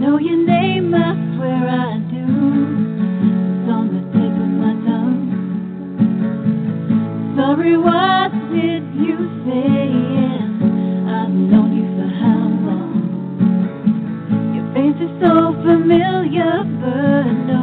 know your name, I swear I do. It's on the tip of my tongue. Sorry, what did you say? I've known you for how long? Your face is so familiar, but no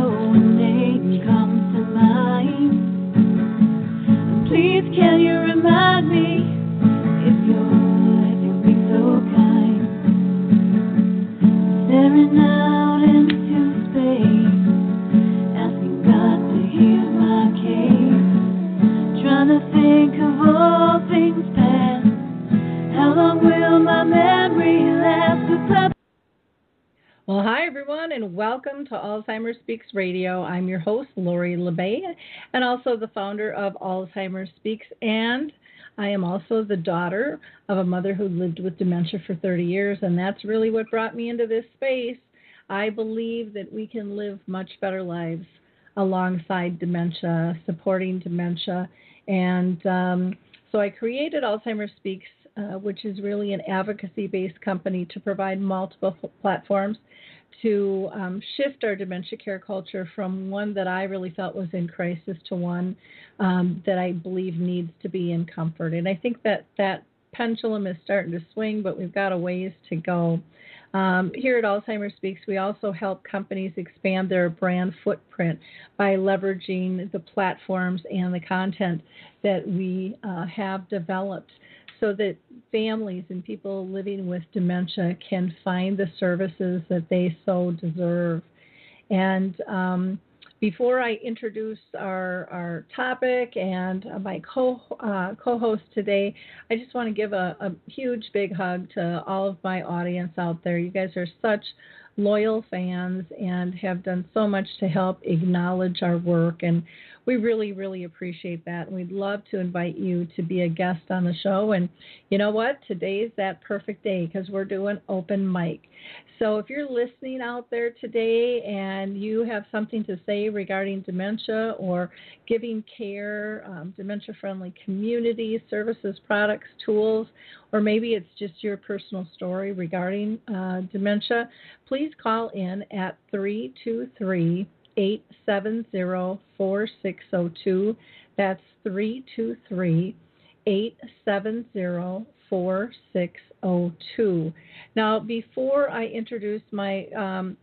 and welcome to Alzheimer's Speaks Radio. I'm your host, Lori La Bey, and also the founder of Alzheimer's Speaks. And I am also the daughter of a mother who lived with dementia for 30 years, and that's really what brought me into this space. I believe that we can live much better lives alongside dementia, supporting dementia. And um, so I created Alzheimer's Speaks, uh, which is really an advocacy based company to provide multiple f- platforms to um, shift our dementia care culture from one that I really felt was in crisis to one um, that I believe needs to be in comfort. And I think that that pendulum is starting to swing, but we've got a ways to go. Um, here at Alzheimer's Speaks, we also help companies expand their brand footprint by leveraging the platforms and the content that we uh, have developed so that families and people living with dementia can find the services that they so deserve. And um, before I introduce our, our topic and my co uh, host today, I just want to give a, a huge big hug to all of my audience out there. You guys are such loyal fans and have done so much to help acknowledge our work. And we really, really appreciate that. And we'd love to invite you to be a guest on the show. And you know what? Today's that perfect day because we're doing open mic. So if you're listening out there today and you have something to say regarding dementia or giving care, um, dementia friendly communities, services, products, tools, or maybe it's just your personal story regarding uh, dementia, please call in at 323 870 4602. That's 323 870 4602. Now, before I introduce my um,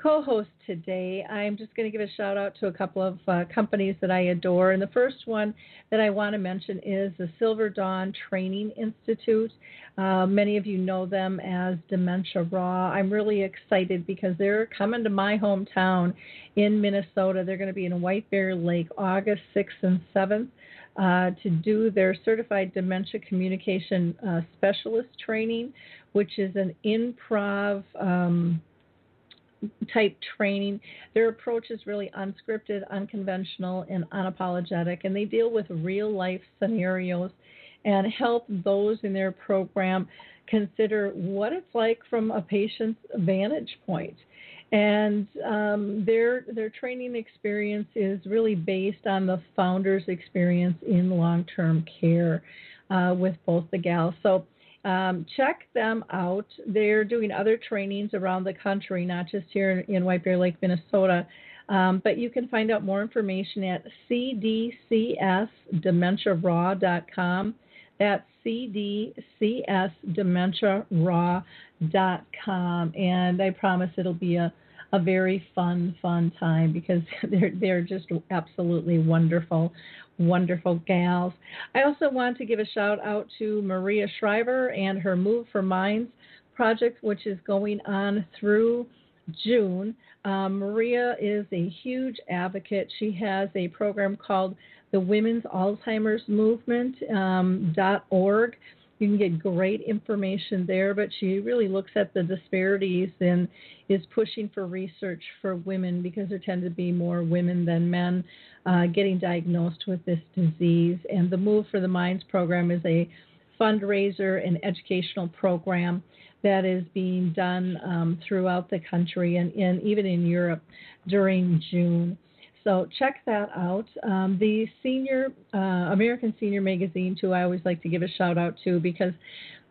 co host today, I'm just going to give a shout out to a couple of uh, companies that I adore. And the first one that I want to mention is the Silver Dawn Training Institute. Uh, many of you know them as Dementia Raw. I'm really excited because they're coming to my hometown in Minnesota. They're going to be in White Bear Lake August 6th and 7th. Uh, to do their certified dementia communication uh, specialist training, which is an improv um, type training. Their approach is really unscripted, unconventional, and unapologetic, and they deal with real life scenarios and help those in their program consider what it's like from a patient's vantage point. And um, their their training experience is really based on the founder's experience in long-term care uh, with both the gals. So um, check them out. They're doing other trainings around the country, not just here in White Bear Lake, Minnesota. Um, but you can find out more information at cdcsdementiaraw.com. That's cdcsdementiaraw.com. And I promise it'll be a, a very fun, fun time because they're, they're just absolutely wonderful, wonderful gals. I also want to give a shout out to Maria Shriver and her Move for Minds project, which is going on through June. Um, Maria is a huge advocate. She has a program called the Women's Alzheimer's Movement um, .org. You can get great information there, but she really looks at the disparities and is pushing for research for women because there tend to be more women than men uh, getting diagnosed with this disease. And the Move for the Minds program is a fundraiser and educational program that is being done um, throughout the country and, and even in Europe during June. So check that out. Um, the senior uh, American Senior Magazine, too, I always like to give a shout out to because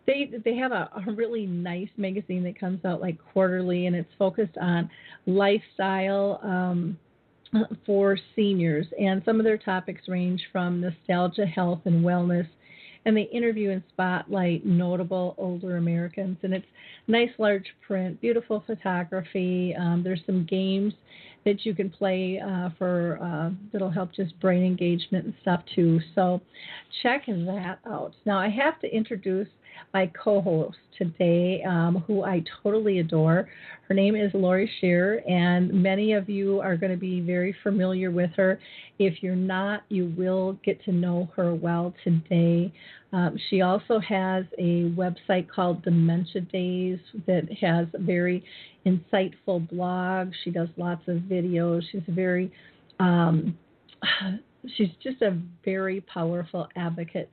they they have a, a really nice magazine that comes out like quarterly, and it's focused on lifestyle. Um, for seniors, and some of their topics range from nostalgia, health, and wellness and they interview and spotlight notable older Americans. And it's nice large print, beautiful photography. Um, there's some games that you can play uh, for uh, that'll help just brain engagement and stuff too. So check that out. Now I have to introduce my co-host today, um, who I totally adore. Her name is Laurie Scherrer, and many of you are going to be very familiar with her. If you're not, you will get to know her well today. Um, she also has a website called Dementia Daze that has a very insightful blog. She does lots of videos. She's very um, she's just a very powerful advocate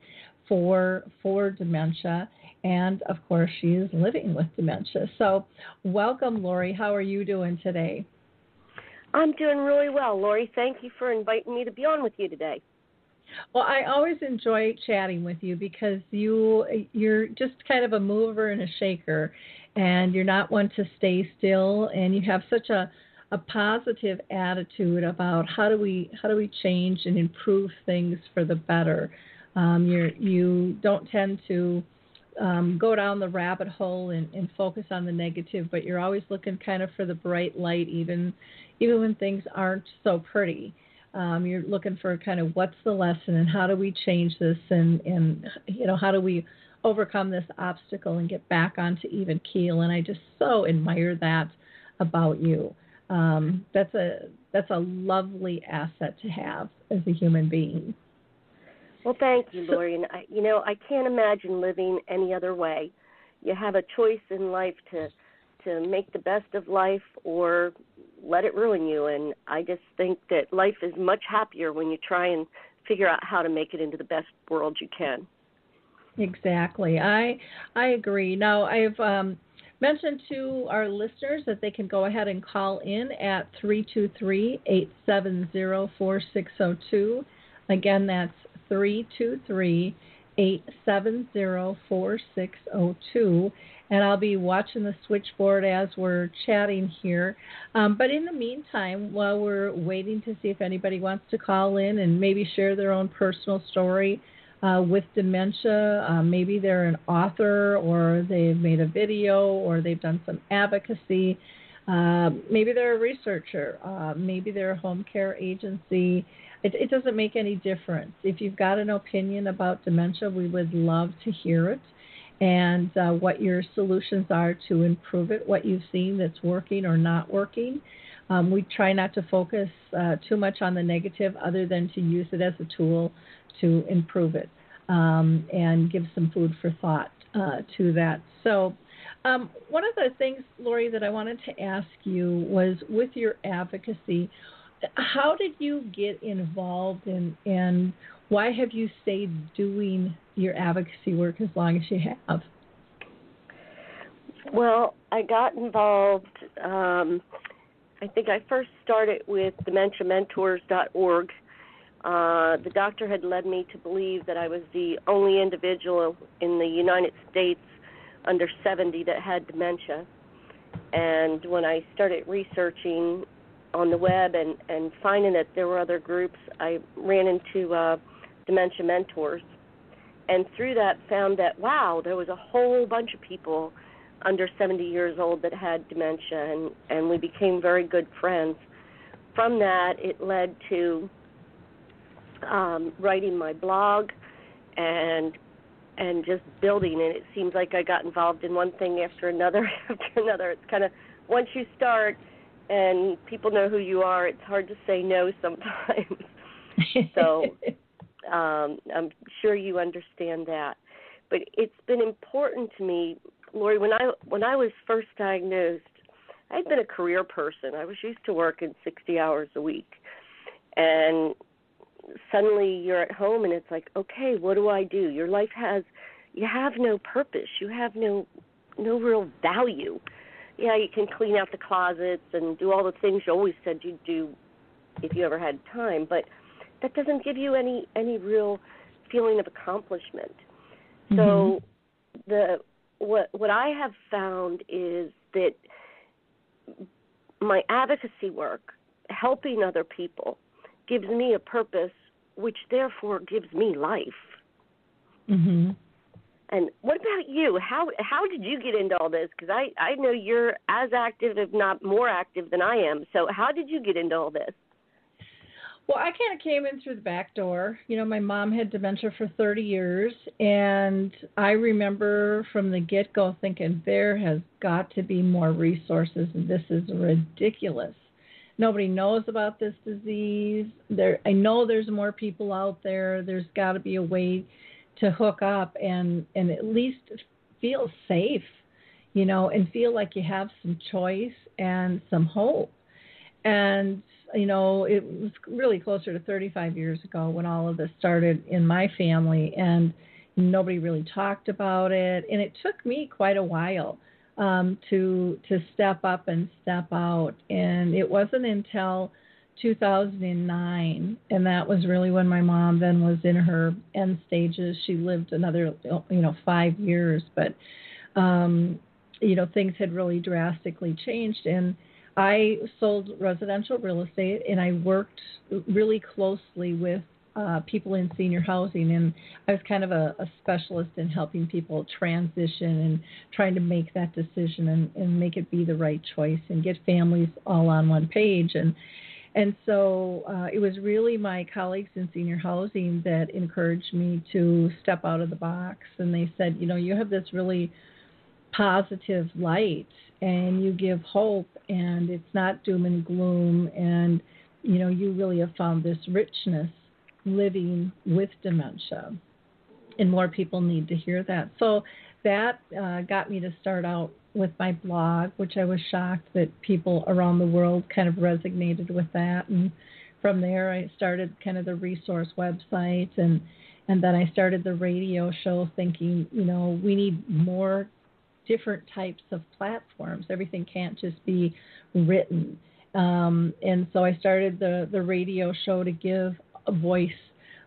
for for dementia and of course she is living with dementia. So welcome Laurie. How are you doing today? I'm doing really well. Lori thank you for inviting me to be on with you today. Well i always enjoy chatting with you because you you're just kind of a mover and a shaker and you're not one to stay still and you have such a a positive attitude about how do we how do we change and improve things for the better. Um, you you don't tend to um, go down the rabbit hole and, and focus on the negative, but you're always looking kind of for the bright light, even even when things aren't so pretty. Um, you're looking for kind of what's the lesson and how do we change this and and you know how do we overcome this obstacle and get back onto even keel. And I just so admire that about you. Um, that's a that's a lovely asset to have as a human being. Well, thank you, Lori. And I, you know, I can't imagine living any other way. You have a choice in life to to make the best of life or let it ruin you. And I just think that life is much happier when you try and figure out how to make it into the best world you can. Exactly. I I agree. Now I've um, mentioned to our listeners that they can go ahead and call in at 323-870-4602. Again, that's 323 870 4602. And I'll be watching the switchboard as we're chatting here. Um, but in the meantime, while we're waiting to see if anybody wants to call in and maybe share their own personal story uh, with dementia, uh, maybe they're an author or they've made a video or they've done some advocacy. Uh, maybe they're a researcher. Uh, maybe they're a home care agency. It, it doesn't make any difference. If you've got an opinion about dementia, we would love to hear it and uh, what your solutions are to improve it, what you've seen that's working or not working. Um, we try not to focus uh, too much on the negative other than to use it as a tool to improve it um, and give some food for thought uh, to that. So, um, one of the things, Laurie, that I wanted to ask you was with your advocacy, how did you get involved in and why have you stayed doing your advocacy work as long as you have? Well, I got involved. Um, I think I first started with DementiaMentors.org. Uh, the doctor had led me to believe that I was the only individual in the United States under 70 that had dementia. And when I started researching on the web and and finding that there were other groups, I ran into uh, Dementia Mentors, and through that found that wow, there was a whole bunch of people under 70 years old that had dementia, and and we became very good friends. From that, it led to um, writing my blog and and just building and it seems like I got involved in one thing after another after another. It's kind of once you start and people know who you are, it's hard to say no sometimes. so um, I'm sure you understand that. But it's been important to me, Lori. When I when I was first diagnosed, I'd been a career person. I was used to working 60 hours a week, and suddenly you're at home and it's like, okay, what do I do? Your life has you have no purpose. You have no no real value yeah, you can clean out the closets and do all the things you always said you'd do if you ever had time, but that doesn't give you any any real feeling of accomplishment. Mm-hmm. So the what what I have found is that my advocacy work, helping other people, gives me a purpose, which therefore gives me life. Mhm. And what about you? How how did you get into all this? Because I I know you're as active, if not more active, than I am. So how did you get into all this? Well, I kind of came in through the back door. You know, my mom had dementia for 30 years, and I remember from the get go thinking there has got to be more resources, and this is ridiculous. Nobody knows about this disease. There, I know there's more people out there. There's got to be a way to hook up and and at least feel safe, you know, and feel like you have some choice and some hope. And you know, it was really closer to 35 years ago when all of this started in my family, and nobody really talked about it. And it took me quite a while um, to to step up and step out. And it wasn't until 2009, and that was really when my mom then was in her end stages. She lived another, you know, five years, but um, you know, things had really drastically changed. And I sold residential real estate, and I worked really closely with uh, people in senior housing, and I was kind of a, a specialist in helping people transition and trying to make that decision and, and make it be the right choice and get families all on one page. And and so uh, it was really my colleagues in senior housing that encouraged me to step out of the box. And they said, you know, you have this really positive light and you give hope, and it's not doom and gloom. And, you know, you really have found this richness living with dementia. And more people need to hear that. So that uh, got me to start out with my blog, which I was shocked that people around the world kind of resonated with that. And from there, I started kind of the resource website, and and then I started the radio show, thinking, you know, we need more different types of platforms. Everything can't just be written. Um, and so I started the the radio show to give a voice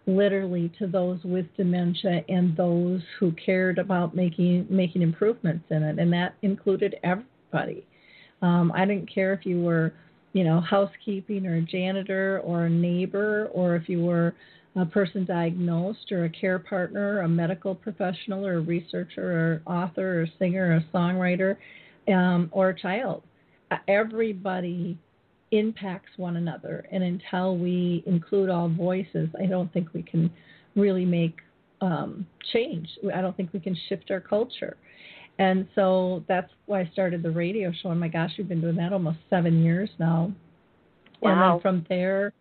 literally to those with dementia and those who cared about making making improvements in it, and that included everybody. Um, I didn't care if you were, you know, housekeeping or a janitor or a neighbor, or if you were a person diagnosed or a care partner, a medical professional or a researcher or author or singer or songwriter, um, or a child. Everybody impacts one another. And until we include all voices, I don't think we can really make um, change. I don't think we can shift our culture. And so that's why I started the radio show. And my gosh, we've been doing that almost seven years now. Wow. And then from there,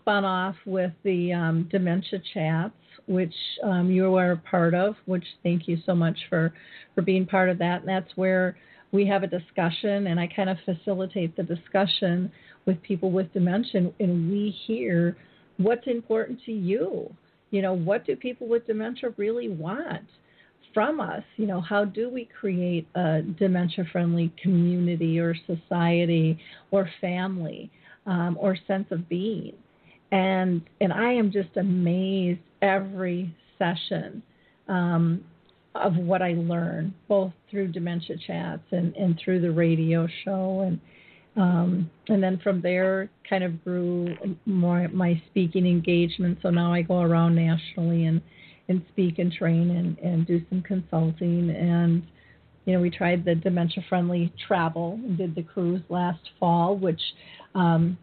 spun off with the um, dementia chats, which um, you were a part of. Which thank you so much for for being part of that. And that's where we have a discussion, and I kind of facilitate the discussion with people with dementia, and we hear what's important to you. You know, what do people with dementia really want from us? You know, how do we create a dementia friendly community or society or family um, or sense of being? And and I am just amazed every session um, of what I learn, both through dementia chats and, and through the radio show, and um, and then from there, kind of grew more my speaking engagement. So now I go around nationally and and speak and train and and do some consulting. And you know, we tried the dementia friendly travel and did the cruise last fall, which um,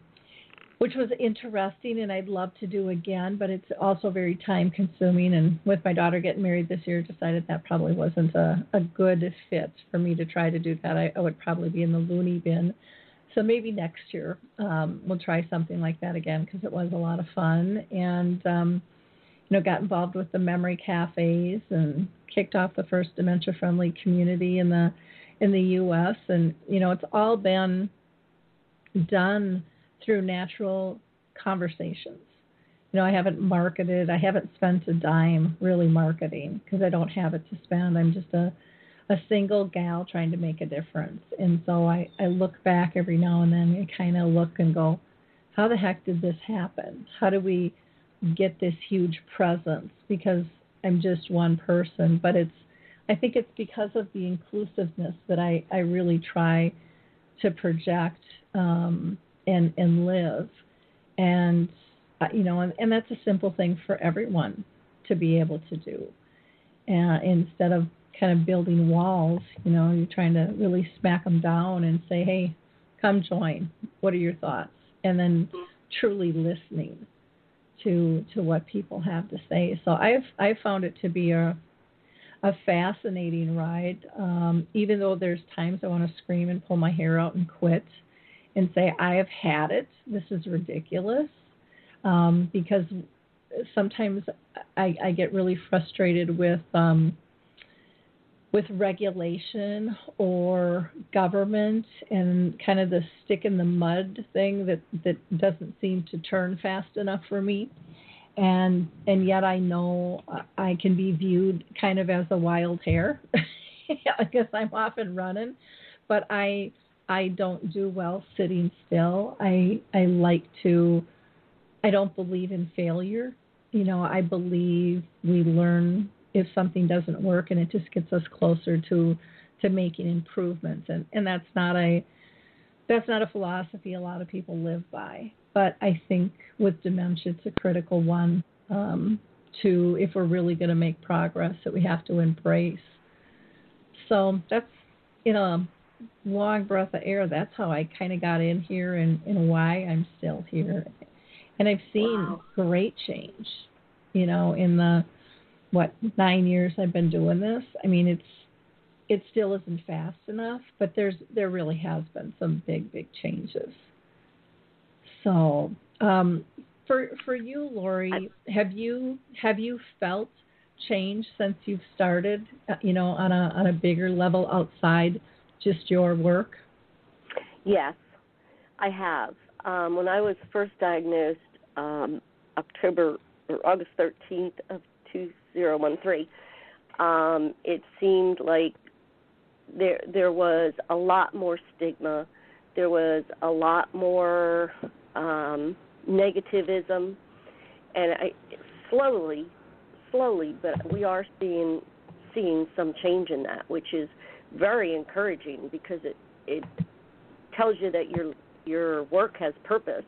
which was interesting and I'd love to do again, but it's also very time consuming. And with my daughter getting married this year, decided that probably wasn't a, a good fit for me to try to do that. I, I would probably be in the loony bin. So maybe next year um, we'll try something like that again because it was a lot of fun. And, um, you know, got involved with the memory cafes and kicked off the first dementia friendly community in the in the US and you know it's all been done through natural conversations. You know, I haven't marketed, I haven't spent a dime really marketing because I don't have it to spend. I'm just a a single gal trying to make a difference. And so I, I look back every now and then and kind of look and go, how the heck did this happen? How do we get this huge presence? Because I'm just one person, but it's I think it's because of the inclusiveness that I, I really try to project um, and and live, and uh, you know, and, and that's a simple thing for everyone to be able to do. And instead of kind of building walls, you know, you're trying to really smack them down and say, hey, come join. What are your thoughts? And then truly listening to to what people have to say. So I've I found it to be a a fascinating ride. Um, even though there's times I want to scream and pull my hair out and quit and say I have had it. This is ridiculous. Um, because sometimes I, I, get really frustrated with um, with regulation or government and kind of the stick in the mud thing that that doesn't seem to turn fast enough for me and and yet I know I can be viewed kind of as a wild hare I guess I'm off and running but I I don't do well sitting still. I I like to I don't believe in failure. You know I believe we learn if something doesn't work and it just gets us closer to to making improvements. And and that's not a that's not a philosophy a lot of people live by. But i think with dementia it's a critical one um, to if we're really going to make progress that we have to embrace. So that's in a long breath of air that's how i kind of got in here and, and why i'm still here and i've seen wow. great change you know in the what nine years I've been doing this. I mean, it's it still isn't fast enough, but there's there really has been some big big changes. So um, for for you, Laurie, have you have you felt change since you've started? Uh, you know, on a on a bigger level outside just your work. Yes, I have. Um, when I was first diagnosed, um, October or August 13th of 2013, um, it seemed like there there was a lot more stigma. There was a lot more um, negativism, and I, slowly, slowly, but we are seeing seeing some change in that, which is very encouraging because it it tells you that your your work has purpose,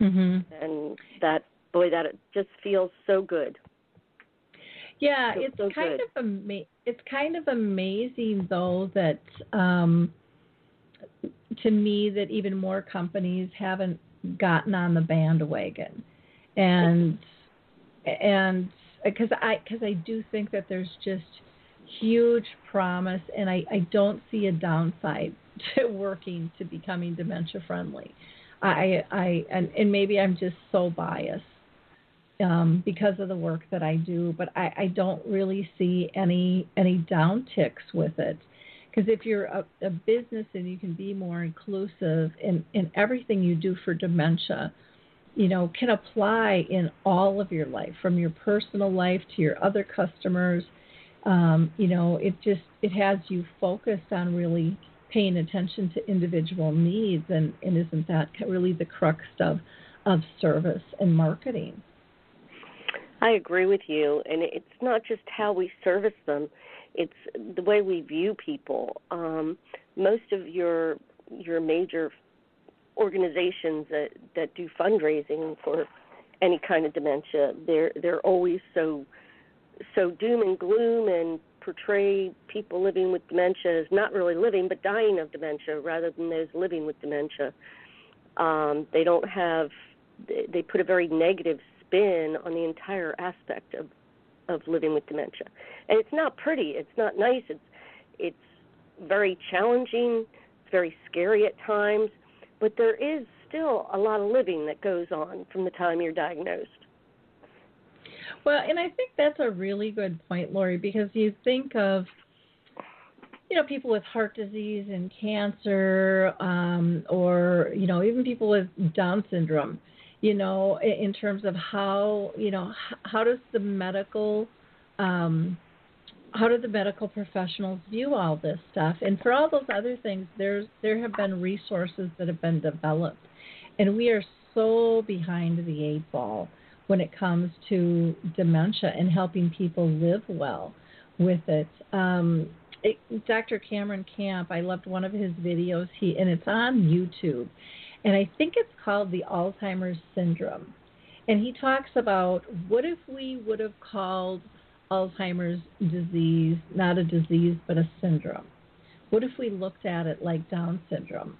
mm-hmm. and that boy, that it just feels so good. Yeah, it's so kind good. of ama- it's kind of amazing though that um, to me that even more companies haven't gotten on the bandwagon, and and because I because I do think that there's just huge promise, and I I don't see a downside to working to becoming dementia friendly. I I and and maybe I'm just so biased um, because of the work that I do, but I, I don't really see any any downticks with it. Because if you're a, a, business and you can be more inclusive in, in everything you do for dementia, you know, can apply in all of your life, from your personal life to your other customers. Um, you know, it just it has you focused on really paying attention to individual needs, and, and isn't that really the crux of of service and marketing? I agree with you, and it's not just how we service them; it's the way we view people. Um, most of your your major organizations that that do fundraising for any kind of dementia, they're they're always so so doom and gloom and portray people living with dementia as not really living but dying of dementia rather than those living with dementia. Um, they don't have they put a very negative spin on the entire aspect of of living with dementia. And it's not pretty, it's not nice, it's it's very challenging, it's very scary at times, but there is still a lot of living that goes on from the time you're diagnosed. Well, and I think that's a really good point, Laurie, because you think of you know people with heart disease and cancer um, or you know even people with down syndrome you know, in terms of how, you know, how does the medical, um, how do the medical professionals view all this stuff? And for all those other things, there's there have been resources that have been developed, and we are so behind the eight ball when it comes to dementia and helping people live well. with it. Um, it, Dr. Cameron Camp, I loved one of his videos. He and it's on YouTube, and I think it's called the Alzheimer's syndrome. And he talks about what if we would have called Alzheimer's disease not a disease but a syndrome? What if we looked at it like Down syndrome?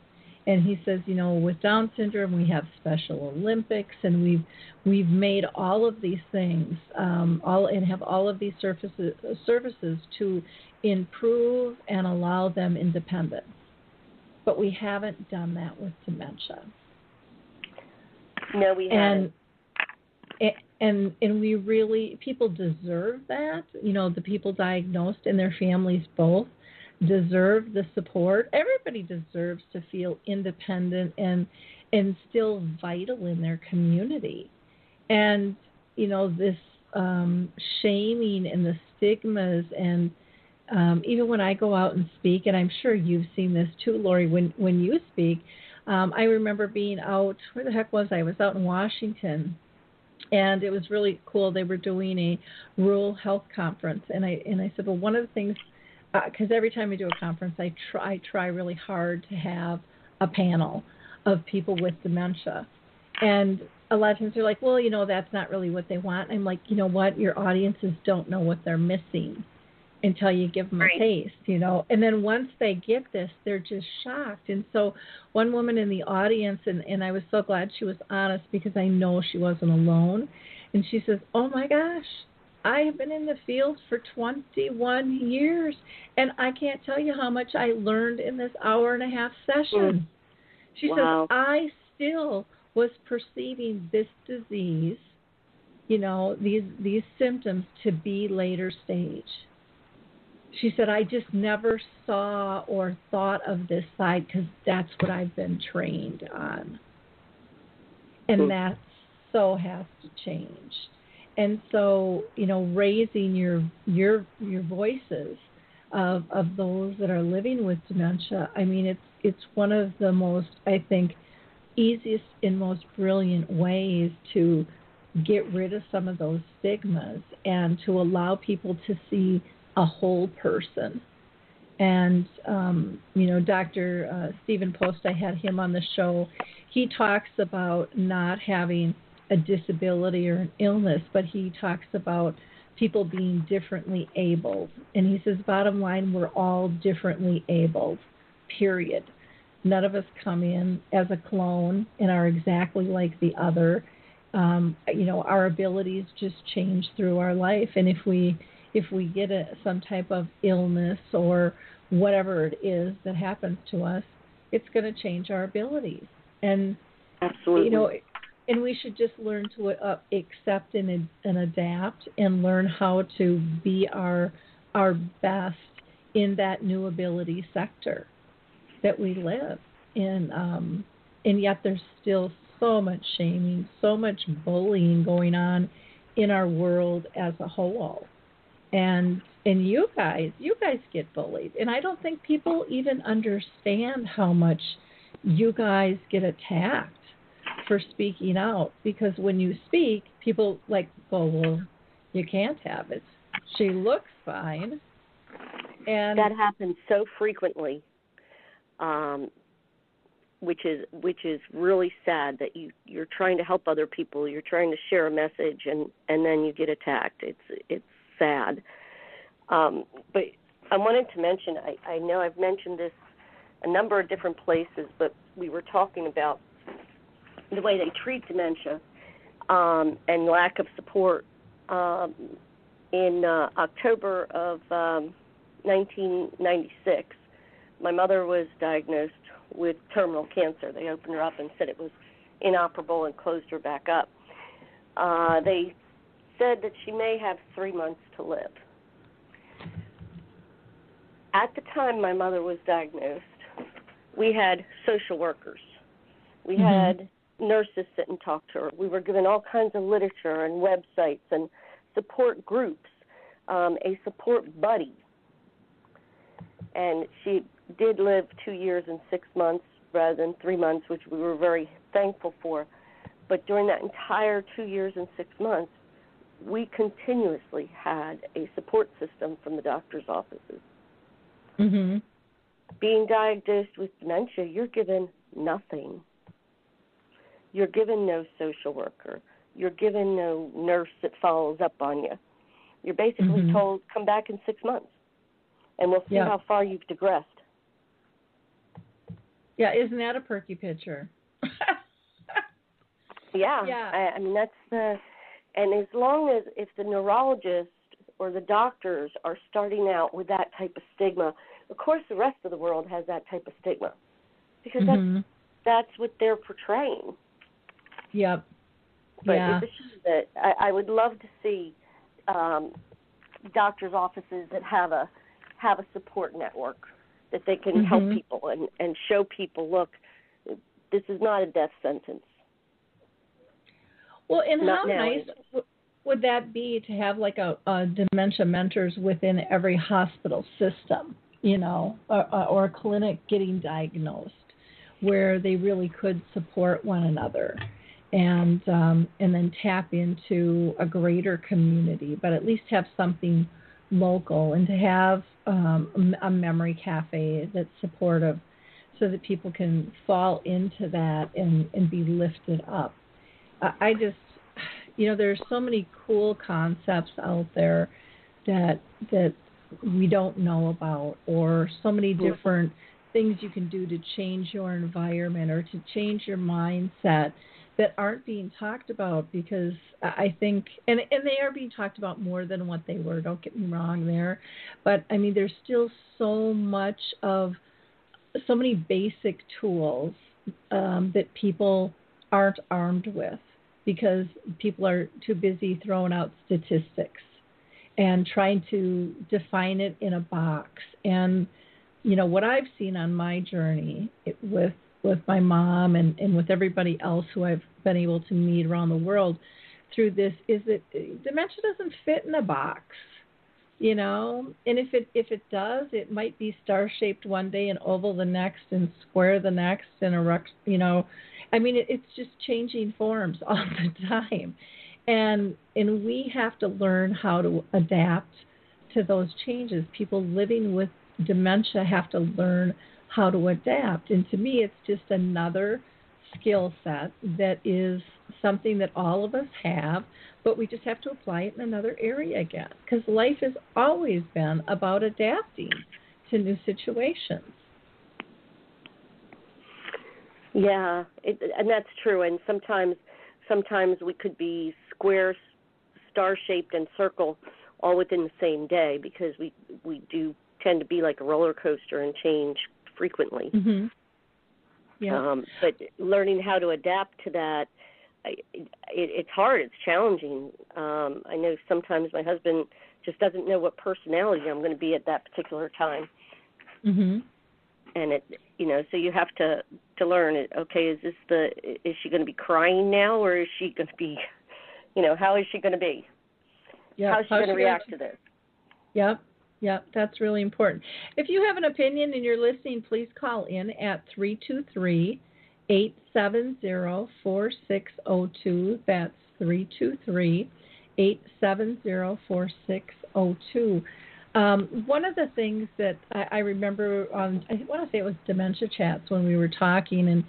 And he says, you know, with Down syndrome we have Special Olympics, and we've we've made all of these things, um, all and have all of these services services to improve and allow them independence. But we haven't done that with dementia. No, we haven't. And, and and we really people deserve that. You know, the people diagnosed and their families both deserve the support. Everybody deserves to feel independent and and still vital in their community. And you know, this um, shaming and the stigmas and um, even when I go out and speak, and I'm sure you've seen this too, Laurie, when when you speak. Um, I remember being out. Where the heck was I? I was out in Washington, and it was really cool. They were doing a rural health conference, and I and I said, well, one of the things, because uh, every time we do a conference, I try I try really hard to have a panel of people with dementia, and a lot of times they're like, well, you know, that's not really what they want. I'm like, you know what? Your audiences don't know what they're missing until you give them right. a taste, you know. And then once they get this, they're just shocked. And so one woman in the audience, and, and I was so glad she was honest because I know she wasn't alone. And she says, Oh my gosh, I have been in the field for 21 years, and I can't tell you how much I learned in this hour and a half session. Mm. She wow. says, I still was perceiving this disease, you know, these these symptoms to be later stage she said, I just never saw or thought of this side because that's what I've been trained on. And mm-hmm. that so has to change. And so, you know, raising your your your voices of of those that are living with dementia, I mean it's it's one of the most I think easiest and most brilliant ways to get rid of some of those stigmas and to allow people to see a whole person. And, um, you know, Dr. Uh, Stephen Post, I had him on the show. He talks about not having a disability or an illness, but he talks about people being differently abled. And he says, bottom line, we're all differently abled, period. None of us come in as a clone and are exactly like the other. Um, you know, our abilities just change through our life. And if we if we get a, some type of illness or whatever it is that happens to us, it's going to change our abilities. And absolutely, you know, and we should just learn to uh, accept and, and adapt and learn how to be our our best in that new ability sector that we live in. Um, and yet, there's still so much shaming, so much bullying going on in our world as a whole and and you guys you guys get bullied and i don't think people even understand how much you guys get attacked for speaking out because when you speak people like go well you can't have it she looks fine and that happens so frequently um which is which is really sad that you you're trying to help other people you're trying to share a message and and then you get attacked it's it's sad. Um, but I wanted to mention, I, I know I've mentioned this a number of different places, but we were talking about the way they treat dementia um, and lack of support. Um, in uh, October of um, 1996, my mother was diagnosed with terminal cancer. They opened her up and said it was inoperable and closed her back up. Uh, they said that she may have three months to live. At the time my mother was diagnosed, we had social workers. We mm-hmm. had nurses sit and talk to her. We were given all kinds of literature and websites and support groups, um, a support buddy. And she did live two years and six months rather than three months, which we were very thankful for. But during that entire two years and six months, we continuously had a support system from the doctor's offices. Mhm. Being diagnosed with dementia, you're given nothing. You're given no social worker. You're given no nurse that follows up on you. You're basically Mhm. told, come back in six months and we'll see Yeah. how far you've digressed. Yeah, isn't that a perky picture? Yeah. Yeah. I, I mean, that's the, and as long as if the neurologist or the doctors are starting out with that type of stigma, of course the rest of the world has that type of stigma because Mhm. that's that's what they're portraying. Yep. But yeah. it's a shame that I, I would love to see um, doctors' offices that have a have a support network that they can help Mhm. people and and show people, look, this is not a death sentence. Well, and Not how nice w- would that be to have like a, a dementia mentors within every hospital system, you know, or, or a clinic getting diagnosed, where they really could support one another, and um, and then tap into a greater community, but at least have something local, and to have um, a memory cafe that's supportive, so that people can fall into that and and be lifted up. I I just, you know, there's so many cool concepts out there that that we don't know about, or so many Mhm. different things you can do to change your environment or to change your mindset that aren't being talked about because I think and and they are being talked about more than what they were. Don't get me wrong there, but I mean there's still so much of so many basic tools um, that people aren't armed with because people are too busy throwing out statistics and trying to define it in a box. And you know what I've seen on my journey with with my mom and, and with everybody else who I've been able to meet around the world through this is that uh, dementia doesn't fit in a box you know? And if it if it does it might be star shaped one day and oval the next and square the next and erect you know? I mean it, it's just changing forms all the time. And and we have to learn how to adapt to those changes. People living with dementia have to learn how to adapt and to me it's just another skill set that is something that all of us have but we just have to apply it in another area again because life has always been about adapting to new situations. Yeah, it, and that's true. And sometimes, sometimes we could be square, star shaped, and circle all within the same day because we we do tend to be like a roller coaster and change frequently. Mm-hmm. Yeah. Um, but learning how to adapt to that, I, it, it's hard. It's challenging. Um, I know sometimes my husband just doesn't know what personality I'm going to be at that particular time, mm-hmm. and it, you know, so you have to to learn it. Okay, is this the? Is she going to be crying now, or is she going to be, you know, how is she going to be? Yeah. How's she going to react to this? Yep. Yep, that's really important. If you have an opinion and you're listening, please call in at 323 870 4602. That's 323 870 4602. Um, one of the things that I, I remember on, I want to say it was Dementia Chats when we were talking, and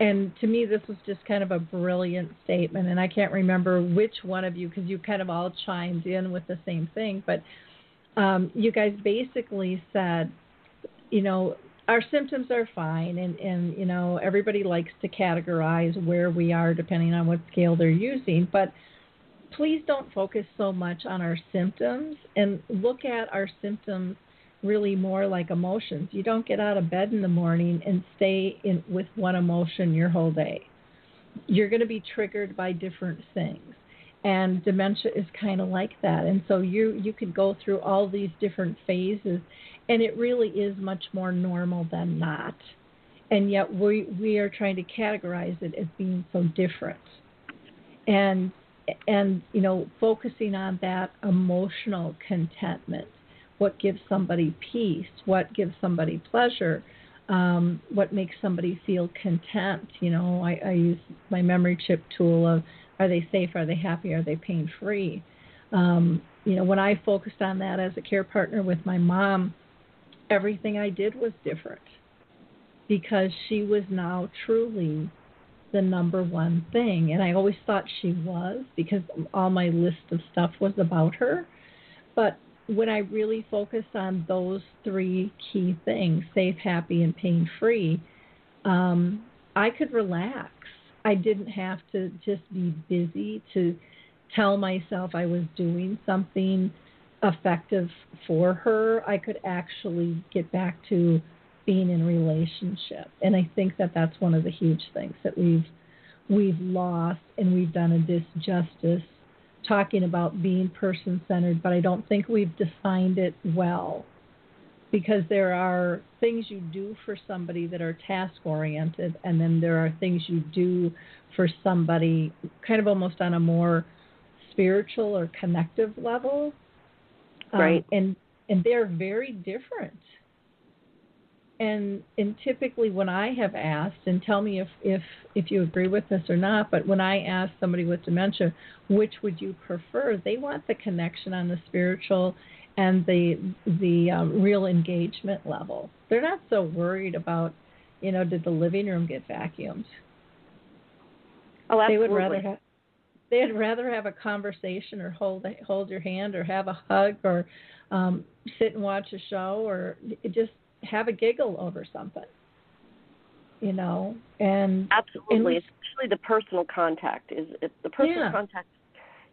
and to me this was just kind of a brilliant statement, and I can't remember which one of you because you kind of all chimed in with the same thing, but um, you guys basically said, you know, our symptoms are fine, and, and, you know, everybody likes to categorize where we are depending on what scale they're using, but please don't focus so much on our symptoms and look at our symptoms really more like emotions. You don't get out of bed in the morning and stay in with one emotion your whole day. You're going to be triggered by different things and dementia is kind of like that. And so you you could go through all these different phases and it really is much more normal than not. And yet we we are trying to categorize it as being so different. And and you know focusing on that emotional contentment what gives somebody peace what gives somebody pleasure um, what makes somebody feel content. You know I, I use my memory chip tool of are they safe? Are they happy? Are they pain free? Um, you know, when I focused on that as a care partner with my mom, everything I did was different because she was now truly the number one thing. And I always thought she was because all my list of stuff was about her. But when I really focused on those three key things safe, happy, and pain free um, I could relax. I didn't have to just be busy to tell myself I was doing something effective for her. I could actually get back to being in relationship. And I think that that's one of the huge things that we've we've lost and we've done a disjustice talking about being person centered, but I don't think we've defined it well because there are things you do for somebody that are task oriented, and then there are things you do for somebody kind of almost on a more spiritual or connective level. Um, right. Um, and and they're very different. And and typically when I have asked, and tell me if if if you agree with this or not, but when I ask somebody with dementia, which would you prefer? They want the connection on the spiritual and the the um, real engagement level. They're not so worried about, you know, did the living room get vacuumed? Oh, absolutely. They would rather have they'd rather have a conversation or hold hold your hand or have a hug or um, sit and watch a show or just have a giggle over something. You know, and absolutely, and, especially the personal contact is the personal yeah. contact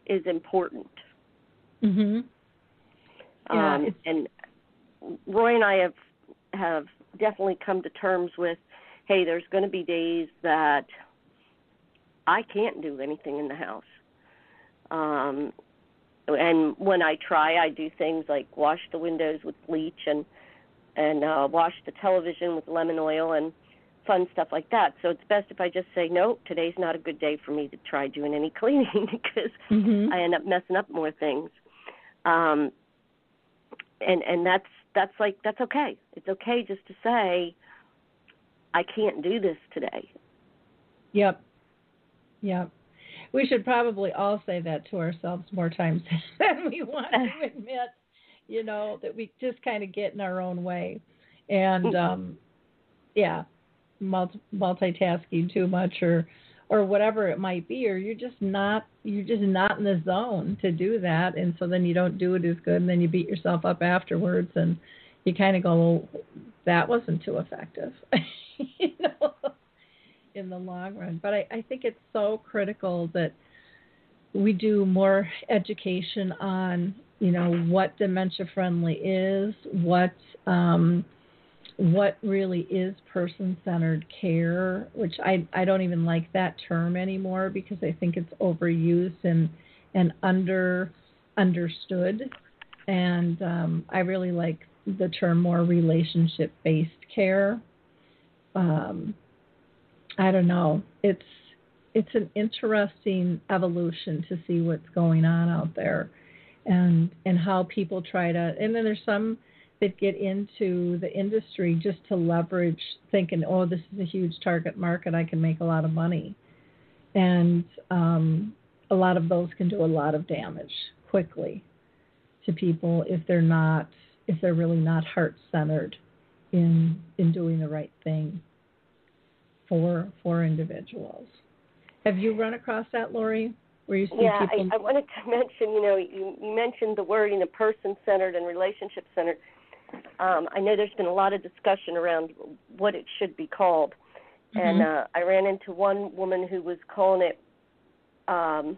is important. Mhm. Yeah, um, and Roy and I have have definitely come to terms with, hey, there's going to be days that I can't do anything in the house. Um, and when I try, I do things like wash the windows with bleach and and uh, wash the television with lemon oil and fun stuff like that. So it's best if I just say, no, today's not a good day for me to try doing any cleaning because mm-hmm. I end up messing up more things. Um, and and that's that's like that's okay. It's okay just to say I can't do this today. Yep. Yep. We should probably all say that to ourselves more times than we want to admit, you know, that we just kind of get in our own way. And um yeah, multi- multitasking too much or or whatever it might be or you're just not you're just not in the zone to do that. And so then you don't do it as good and then you beat yourself up afterwards and you kind of go well that wasn't too effective you know in the long run. But I, I think it's so critical that we do more education on you know what dementia friendly is what um, what really is person centered care, which I, I don't even like that term anymore because I think it's overused and and under understood. And um, I really like the term more relationship based care. Um, I don't know. It's it's an interesting evolution to see what's going on out there and and how people try to and then there's some that get into the industry just to leverage thinking, oh, this is a huge target market, I can make a lot of money. And um, a lot of those can do a lot of damage quickly to people if they're not if they're really not heart centered in in doing the right thing for for individuals. Have you run across that, Lori? Where you see yeah, people... I, I wanted to mention, you know, you, you mentioned the wording of person centered and relationship centered um, I know there's been a lot of discussion around what it should be called, mm-hmm. and uh, I ran into one woman who was calling it um,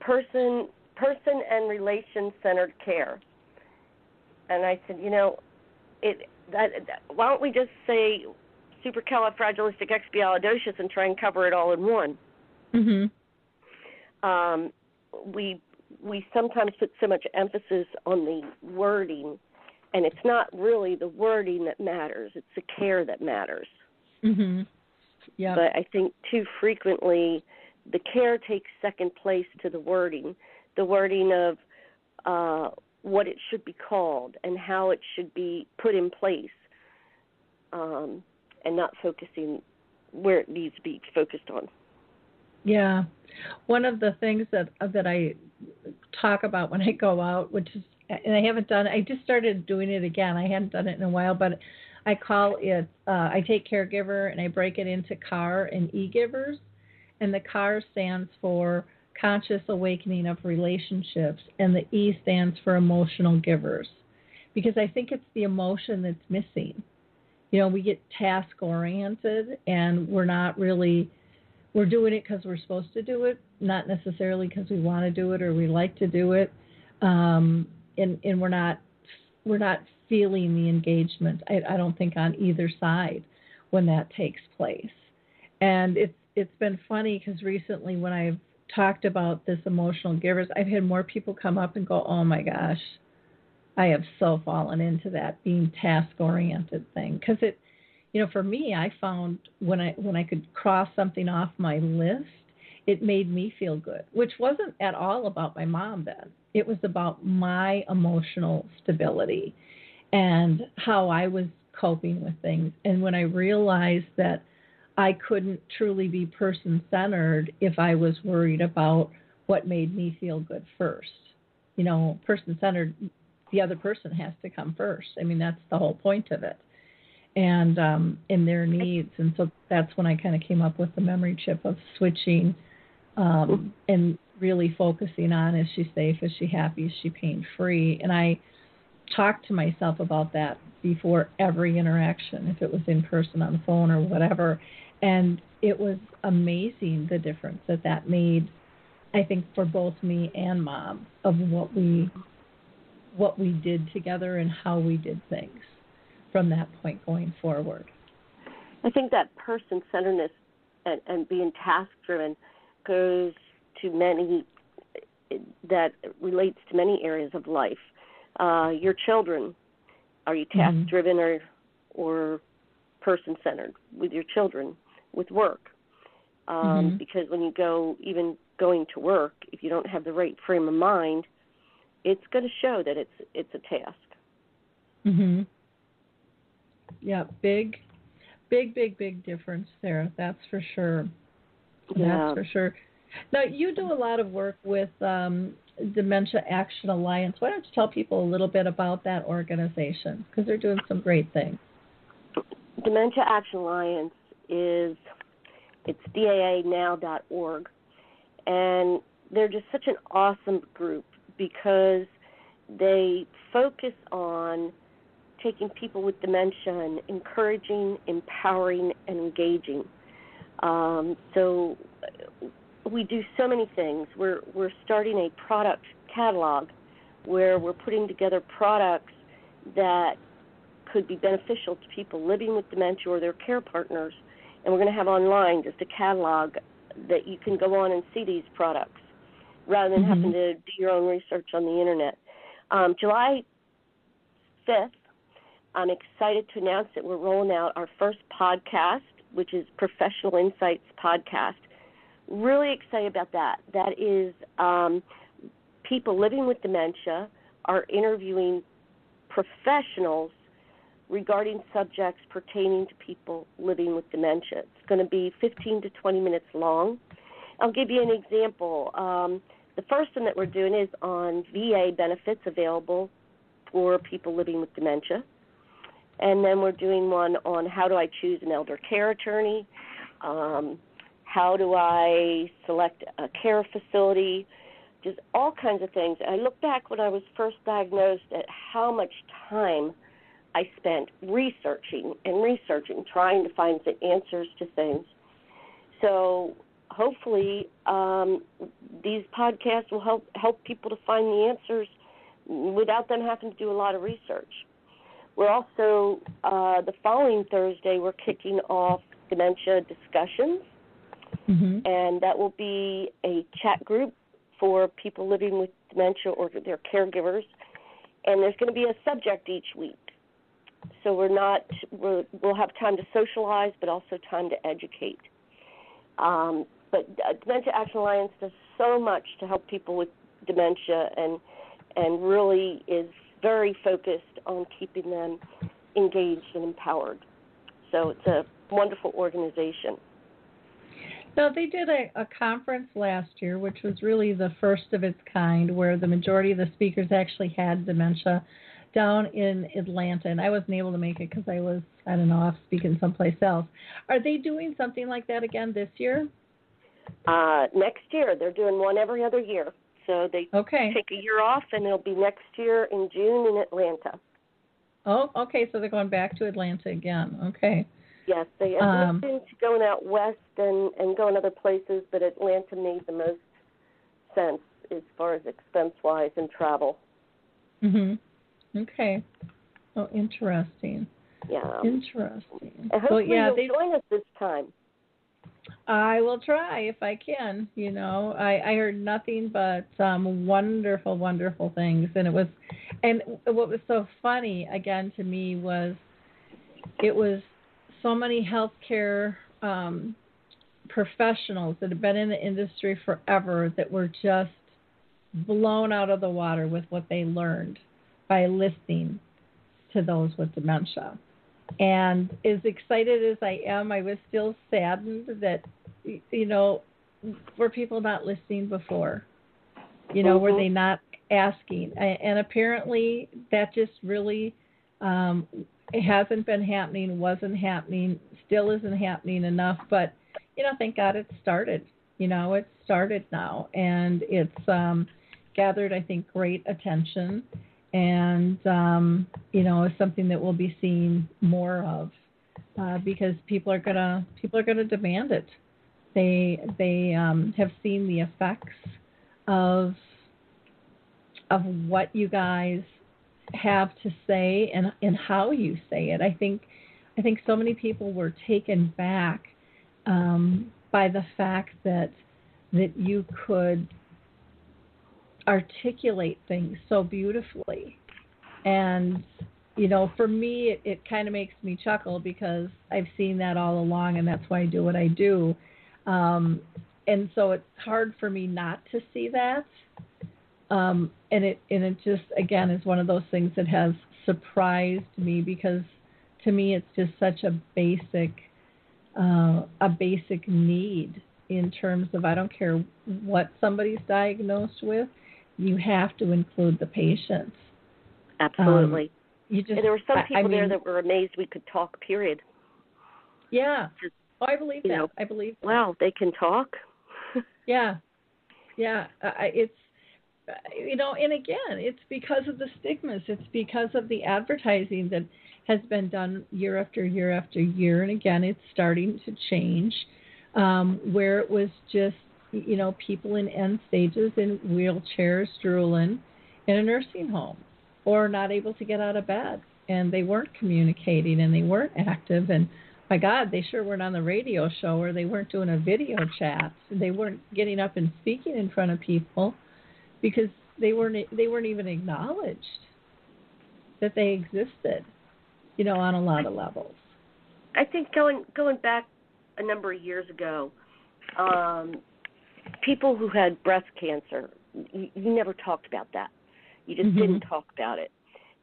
person person and relation centered care, and I said, you know, it that, that why don't we just say supercalifragilisticexpialidocious and try and cover it all in one. Mm-hmm. Um, we we sometimes put so much emphasis on the wording, and it's not really the wording that matters; it's the care that matters. Mhm. Yeah. But I think too frequently, the care takes second place to the wording. The wording of uh, what it should be called and how it should be put in place, um, and not focusing where it needs to be focused on. Yeah. One of the things that that I talk about when I go out, which is and I haven't done I just started doing it again. I hadn't done it in a while, but I call it uh, I take caregiver and I break it into CAR and e givers. And the CAR stands for conscious awakening of relationships and the E stands for emotional givers. Because I think it's the emotion that's missing. You know, we get task oriented and we're not really we're doing it because we're supposed to do it, not necessarily because we want to do it or we like to do it, um, and and we're not we're not feeling the engagement. I, I don't think on either side when that takes place, and it's it's been funny because recently when I've talked about this emotional givers, I've had more people come up and go, "Oh my gosh, I have so fallen into that being task oriented thing," because it you know, for me, I found when I when I could cross something off my list, it made me feel good, which wasn't at all about my mom then. It was about my emotional stability and how I was coping with things. And when I realized that I couldn't truly be person centered if I was worried about what made me feel good first. You know, person centered, the other person has to come first. I mean, that's the whole point of it and um, in their needs. And so that's when I kind of came up with the memory chip of switching um, and really focusing on is she safe, is she happy, is she pain free. And I talked to myself about that before every interaction, if it was in person, on the phone, or whatever. And it was amazing the difference that that made. I think for both me and mom of what we what we did together and how we did things from that point going forward? I think that person centeredness and, and being task driven goes to many, that relates to many areas of life. Uh, your children, are you task driven mm-hmm. or, or person centered with your children, with work? Um, mm-hmm. Because when you go, even going to work, if you don't have the right frame of mind, it's going to show that it's it's a task. Mhm yeah, big, big, big, big difference there. That's for sure. Yeah. That's for sure. Now you do a lot of work with um, Dementia Action Alliance. Why don't you tell people a little bit about that organization because they're doing some great things. Dementia Action Alliance is it's daanow.org, and they're just such an awesome group because they focus on taking people with dementia and encouraging, empowering, and engaging. Um, so we do so many things. We're we're starting a product catalog where we're putting together products that could be beneficial to people living with dementia or their care partners. And we're going to have online just a catalog that you can go on and see these products rather than mm-hmm. having to do your own research on the internet. Um, July 5th I'm excited to announce that we're rolling out our first podcast, which is Professional Insights Podcast. Really excited about that. That is um, people living with dementia are interviewing professionals regarding subjects pertaining to people living with dementia. It's going to be 15 to 20 minutes long. I'll give you an example. Um, the first one that we're doing is on VA benefits available for people living with dementia and then we're doing one on how do I choose an elder care attorney, um, how do I select a care facility, just all kinds of things. And I look back when I was first diagnosed at how much time I spent researching and researching, trying to find the answers to things. So hopefully, um, these podcasts will help help people to find the answers without them having to do a lot of research. We're also, uh, the following Thursday, we're kicking off dementia discussions, mm-hmm. and that will be a chat group for people living with dementia or their caregivers. And there's going to be a subject each week. So we're not, we will have time to socialize, but also time to educate. Um, but uh, Dementia Action Alliance does so much to help people with dementia and and really is very focused on keeping them engaged and empowered. So it's a wonderful organization. So they did a, a conference last year, which was really the first of its kind, where the majority of the speakers actually had dementia down in Atlanta, and I wasn't able to make it because I was, I don't know, off speaking someplace else. Are they doing something like that again this year? Uh, next year, they're doing one every other year. So they Okay. take a year off, and it'll be next year in June in Atlanta. Oh, okay. So they're going back to Atlanta again. Okay. Yes, they are Um, going out west and and going other places, but Atlanta made the most sense as far as expense wise and travel. Mhm. Okay. Oh, interesting. Yeah. Interesting. And Well, yeah, you'll they. join us this time. I will try if I can. You know, I, I heard nothing but um, wonderful, wonderful things, and it was, and what was so funny again to me was, it was so many healthcare um, professionals that have been in the industry forever that were just blown out of the water with what they learned by listening to those with dementia. And as excited as I am, I was still saddened that, you know, were people not listening before? You know, were Mhm. they not asking? And apparently that just really um, hasn't been happening, wasn't happening, still isn't happening enough. But, you know, thank God it started. You know, it started now. And it's um, gathered, I think, great attention and um, you know is something that we'll be seeing more of uh, because people are gonna people are gonna demand it. They they um, have seen the effects of of what you guys have to say and and how you say it. I think I think so many people were taken back um, by the fact that that you could articulate things so beautifully. And, you know, for me, it, it kind of makes me chuckle because I've seen that all along, and that's why I do what I do. Um, and so it's hard for me not to see that. Um, and it and it just again is one of those things that has surprised me because to me it's just such a basic uh, a basic need in terms of I don't care what somebody's diagnosed with, you have to include the patients. Absolutely. You just and there were some people I mean, there that were amazed we could talk. Period. yeah. just, Oh, I believe that. know, I believe. that. Wow, they can talk. Yeah, yeah. I it's uh, you know, and again, it's because of the stigmas. It's because of the advertising that has been done year after year after year, and again, it's starting to change. Um, where it was just you know people in end stages in wheelchairs drooling in a nursing home or not able to get out of bed and they weren't communicating and they weren't active and my God, they sure weren't on the radio show or they weren't doing a video chat. They weren't getting up and speaking in front of people because they weren't they weren't even acknowledged that they existed, you know, on a lot of levels. I think going going back a number of years ago, um, people who had breast cancer, you, you never talked about that. You just Mhm. didn't talk about it.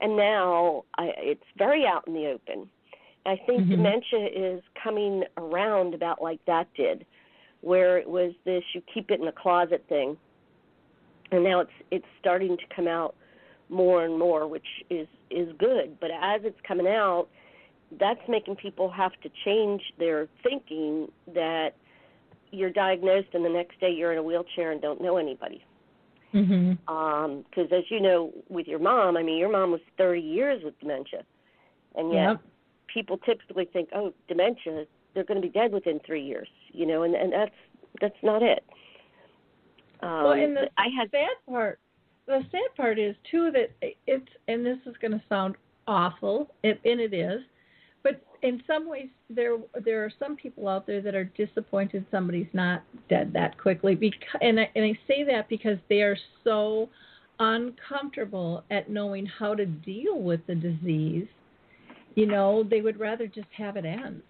And now I, it's very out in the open. I think Mhm. dementia is coming around about like that did, where it was this you keep it in a closet thing, and now it's it's starting to come out more and more, which is is good. But as it's coming out, that's making people have to change their thinking that you're diagnosed and the next day you're in a wheelchair and don't know anybody. Mhm. Because as you know, with your mom, I mean, your mom was 30 years with dementia, and yet Yep. people typically think, oh, dementia, they're going to be dead within three years, you know, and and that's that's not it. Um, well, and the I had sad part, the sad part is too that it's, and this is going to sound awful, and and it is, but in some ways there there are some people out there that are disappointed somebody's not dead that quickly. Because, and I, and I say that because they are so uncomfortable at knowing how to deal with the disease. You know, they would rather just have it end.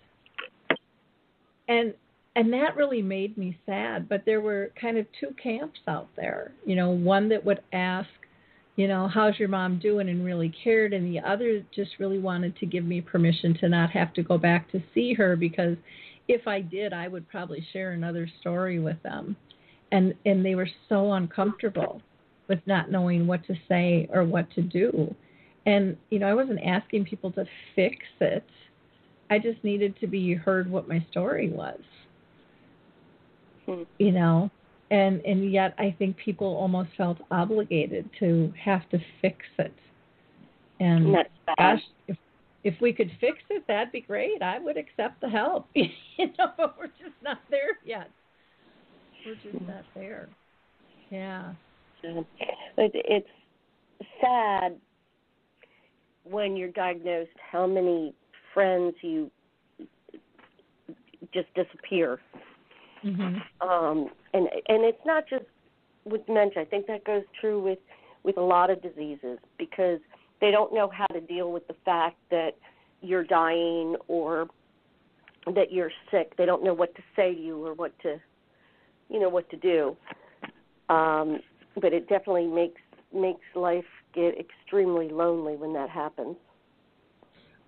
And and that really made me sad but there were kind of two camps out there you know one that would ask you know how's your mom doing and really cared and the other just really wanted to give me permission to not have to go back to see her because if I did, I would probably share another story with them, and and they were so uncomfortable with not knowing what to say or what to do, and you know I wasn't asking people to fix it. I just needed to be heard what my story was. Hmm. You know, and and yet I think people almost felt obligated to have to fix it. And That's gosh, if if we could fix it, that'd be great. I would accept the help. you know, but we're just not there yet. We're just not there. Yeah. It, it's sad when you're diagnosed how many friends you just disappear. Mhm. Um, and and it's not just with dementia. I think that goes true with with a lot of diseases because they don't know how to deal with the fact that you're dying or that you're sick. They don't know what to say to you or what to, you know, what to do. Um, but it definitely makes makes life get extremely lonely when that happens.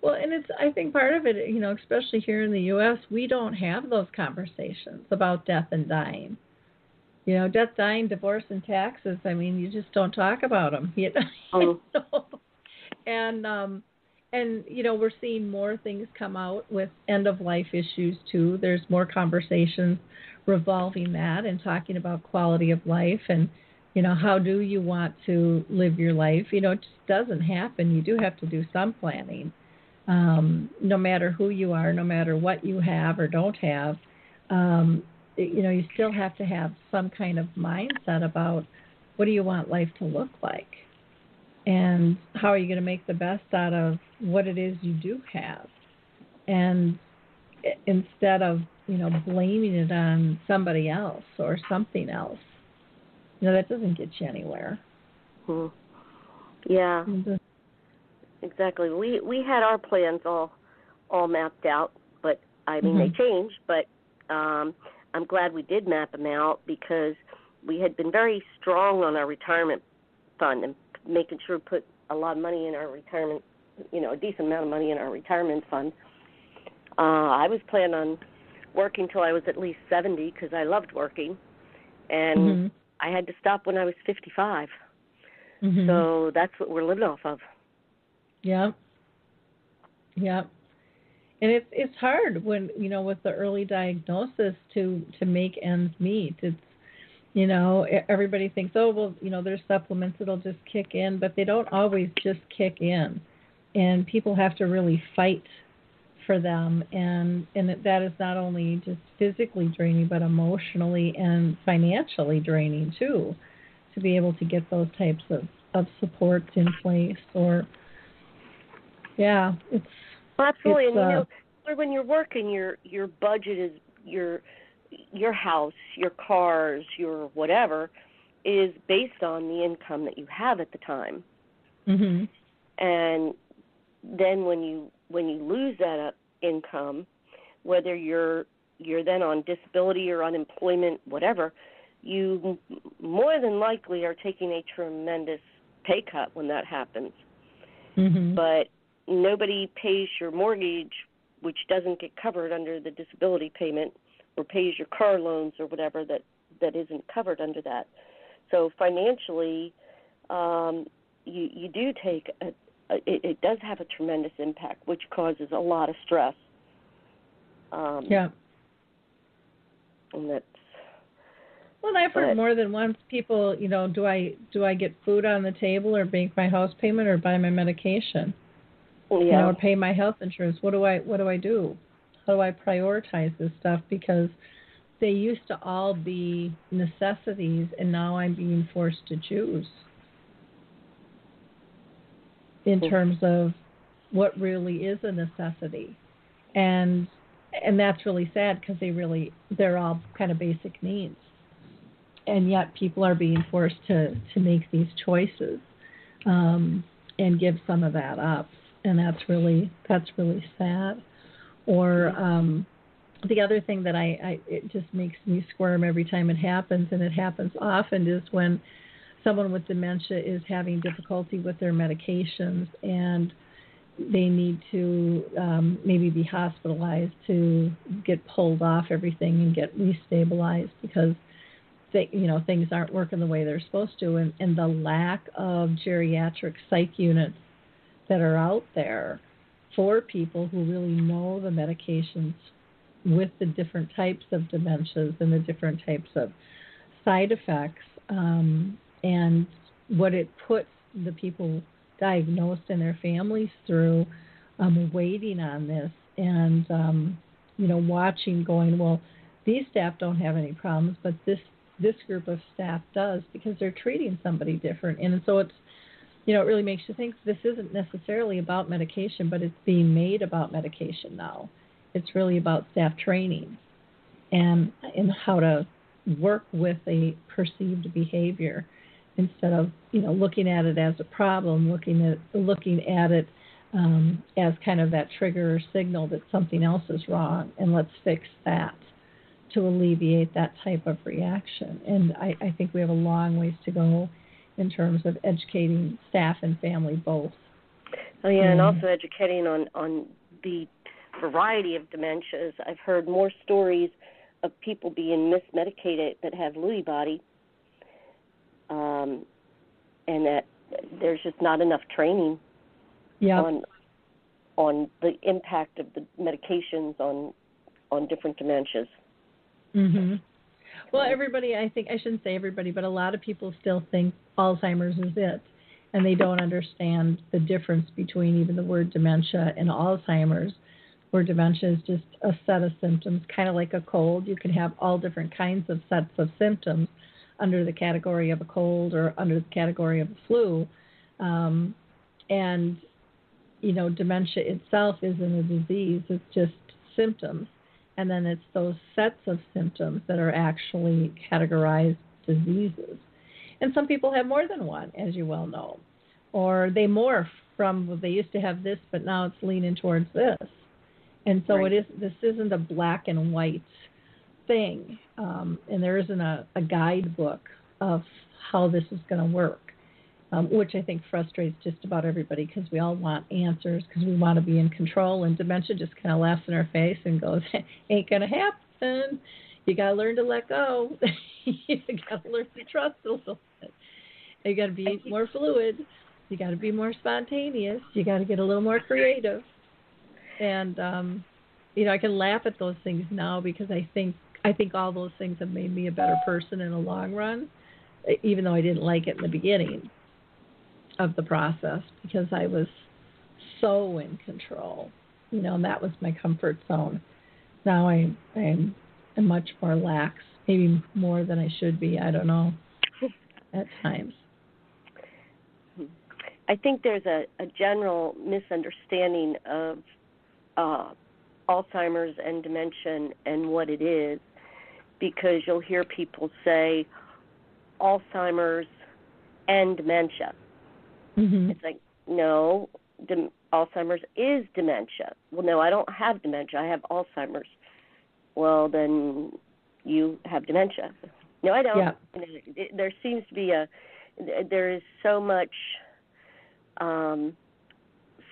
Well, and it's I think part of it, you know, especially here in the US, we don't have those conversations about death and dying. You know, death, dying, divorce and taxes, I mean, you just don't talk about them. You know? Oh. and um and you know, we're seeing more things come out with end of life issues too. There's more conversations revolving that and talking about quality of life and you know, how do you want to live your life? You know, it just doesn't happen. You do have to do some planning um, no matter who you are, no matter what you have or don't have, um, you know, you still have to have some kind of mindset about what do you want life to look like, and how are you going to make the best out of what it is you do have, and instead of you know blaming it on somebody else or something else, you know that doesn't get you anywhere. Hmm. Yeah. Exactly. We we had our plans all all mapped out, but I mean Mhm. they changed. But um, I'm glad we did map them out because we had been very strong on our retirement fund and making sure we put a lot of money in our retirement, you know, a decent amount of money in our retirement fund. Uh, I was planning on working till I was at least 70 because I loved working, and Mhm. I had to stop when I was 55. Mhm. So that's what we're living off of. Yeah. Yeah. And it's it's hard when you know with the early diagnosis to to make ends meet. It's you know everybody thinks oh well you know there's supplements that'll just kick in, but they don't always just kick in, and people have to really fight for them, and and that is not only just physically draining but emotionally and financially draining too, to be able to get those types of of supports in place or yeah, it's Well, absolutely, It's, and you uh, know, when you're working, your your budget is your your house, your cars, your whatever is based on the income that you have at the time. mhm. And then when you when you lose that uh, income, whether you're you're then on disability or unemployment, whatever, you m- more than likely are taking a tremendous pay cut when that happens. Mhm. but nobody pays your mortgage, which doesn't get covered under the disability payment, or pays your car loans or whatever that that isn't covered under that. So financially, um, you you do take a, a it, it does have a tremendous impact, which causes a lot of stress. Um, yeah. and that's Well, I've heard more than once people, you know, do I do I get food on the table or make my house payment or buy my medication? Yeah. You know, or pay my health insurance. What do I what do I do? How do I prioritize this stuff because they used to all be necessities and now I'm being forced to choose in Hmm. terms of what really is a necessity. And and that's really sad because they really they're all kind of basic needs. And yet people are being forced to to make these choices um, and give some of that up, and that's really that's really sad. Or um, the other thing that I, I it just makes me squirm every time it happens, and it happens often, is when someone with dementia is having difficulty with their medications and they need to um, maybe be hospitalized to get pulled off everything and get restabilized because they, you know things aren't working the way they're supposed to, and, and the lack of geriatric psych units that are out there for people who really know the medications with the different types of dementias and the different types of side effects um, and what it puts the people diagnosed and their families through um, waiting on this and um, you know watching going well these staff don't have any problems but this this group of staff does because they're treating somebody different. And so it's you know it really makes you think this isn't necessarily about medication but it's being made about medication now it's really about staff training and and how to work with a perceived behavior instead of you know looking at it as a problem, looking at looking at it um, as kind of that trigger or signal that something else is wrong, and let's fix that to alleviate that type of reaction. And I, I think we have a long ways to go in terms of educating staff and family both. Oh yeah, and also educating on on the variety of dementias. I've heard more stories of people being mismedicated that have Lewy body um, and that there's just not enough training yep. on on the impact of the medications on on different dementias. Mhm. Well, everybody, I think I shouldn't say everybody, but a lot of people still think Alzheimer's is it, and they don't understand the difference between even the word dementia and Alzheimer's. Where dementia is just a set of symptoms, kind of like a cold. You can have all different kinds of sets of symptoms, under the category of a cold or under the category of a flu. Um, and, you know, dementia itself isn't a disease, it's just symptoms. And then it's those sets of symptoms that are actually categorized diseases. And some people have more than one, as you well know. Or they morph from well, they used to have this, but now it's leaning towards this. And so right. it is. This isn't a black and white thing, um, and there isn't a, a guidebook of how this is going to work, um, which I think frustrates just about everybody because we all want answers because we want to be in control, and dementia just kind of laughs in our face and goes, "Ain't going to happen." You got to learn to let go. you got to learn to trust a little bit. You got to be more fluid. You got to be more spontaneous. You got to get a little more creative. And um, you know, I can laugh at those things now because I think I think all those things have made me a better person in the long run, even though I didn't like it in the beginning of the process because I was so in control, you know, and that was my comfort zone. Now I I'm, I'm much more lax, maybe more than I should be. I don't know at times. I think there's a, a general misunderstanding of uh, Alzheimer's and dementia and what it is because you'll hear people say Alzheimer's and dementia. Mm-hmm. It's like, no, dem- Alzheimer's is dementia. Well, no, I don't have dementia. I have Alzheimer's. Well, then you have dementia. No, I don't. Yeah. It, there seems to be a there is so much um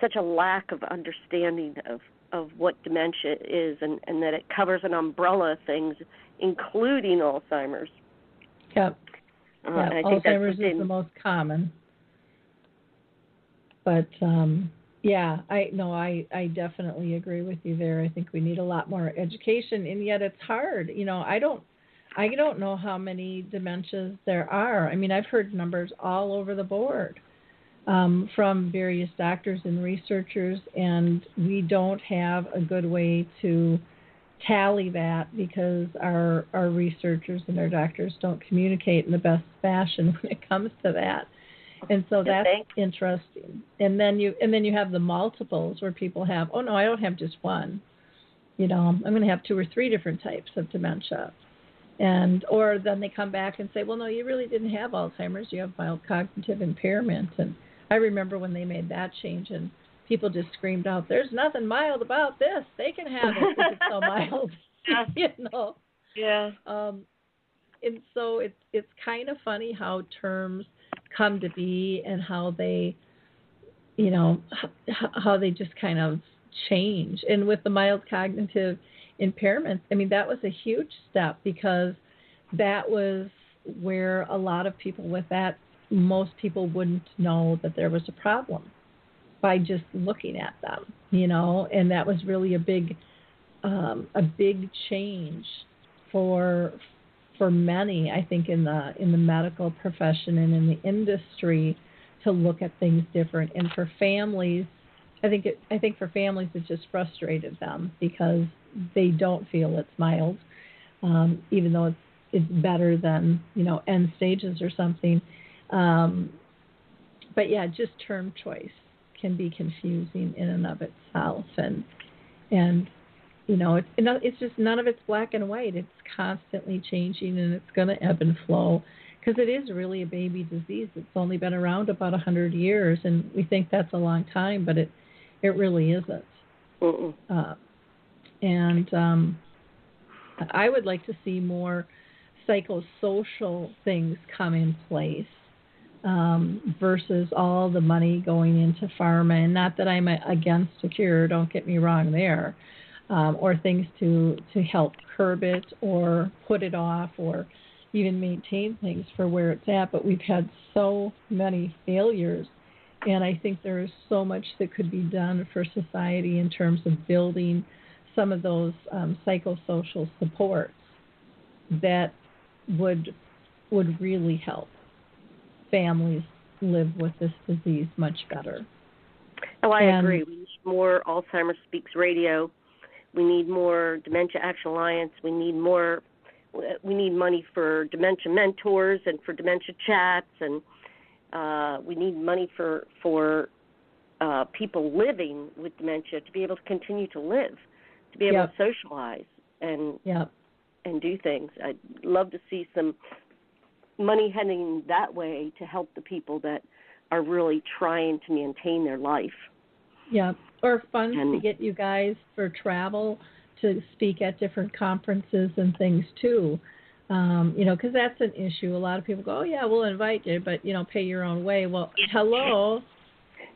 such a lack of understanding of of what dementia is and, and that it covers an umbrella of things, including Alzheimer's. Yep. Uh, yeah, I think Alzheimer's that's is the most common. But um, yeah, I no, I I definitely agree with you there. I think we need a lot more education, and yet it's hard. You know, I don't. I don't know how many dementias there are. I mean, I've heard numbers all over the board um, from various doctors and researchers, and we don't have a good way to tally that because our our researchers and our doctors don't communicate in the best fashion when it comes to that. And so that's interesting. And then you and then you have the multiples where people have, oh no, I don't have just one. You know, I'm going to have two or three different types of dementia. And or then they come back and say, well, no, you really didn't have Alzheimer's. You have mild cognitive impairment. And I remember when they made that change and people just screamed out, "There's nothing mild about this. They can have it because it's so mild." you know. Yeah. Um, and so it's it's kind of funny how terms come to be and how they you know, how they just kind of change. And with the mild cognitive impairments, I mean, that was a huge step because that was where a lot of people with that, most people wouldn't know that there was a problem by just looking at them, you know, and that was really a big, um, a big change for for many, I think, in the in the medical profession and in the industry to look at things different, and for families, I think it, I think for families it just frustrated them because they don't feel it's mild, um, even though it's it's better than you know end stages or something. Um, but yeah, just term choice can be confusing in and of itself, and and you know it's it's just none of it's black and white. It's constantly changing, and it's going to ebb and flow because it is really a baby disease. It's only been around about a hundred years, and we think that's a long time, but it it really isn't. Uh, and um, I would like to see more psychosocial things come in place um, versus all the money going into pharma. And not that I'm against a cure, don't get me wrong there, um, or things to to help curb it or put it off or even maintain things for where it's at. But we've had so many failures. And I think there is so much that could be done for society in terms of building some of those um, psychosocial supports that would would really help families live with this disease much better. Oh, I And- agree. We need more Alzheimer's Speaks Radio. We need more Dementia Action Alliance. We need more. We need money for dementia mentors and for dementia chats, and uh, we need money for for uh, people living with dementia to be able to continue to live, to be able Yep. to socialize and Yeah. and do things. I'd love to see some money heading that way to help the people that are really trying to maintain their life. Yeah, or funds to get you guys for travel to speak at different conferences and things too. Um, you know, because that's an issue. A lot of people go, "Oh yeah, we'll invite you, but you know, pay your own way." Well, hello.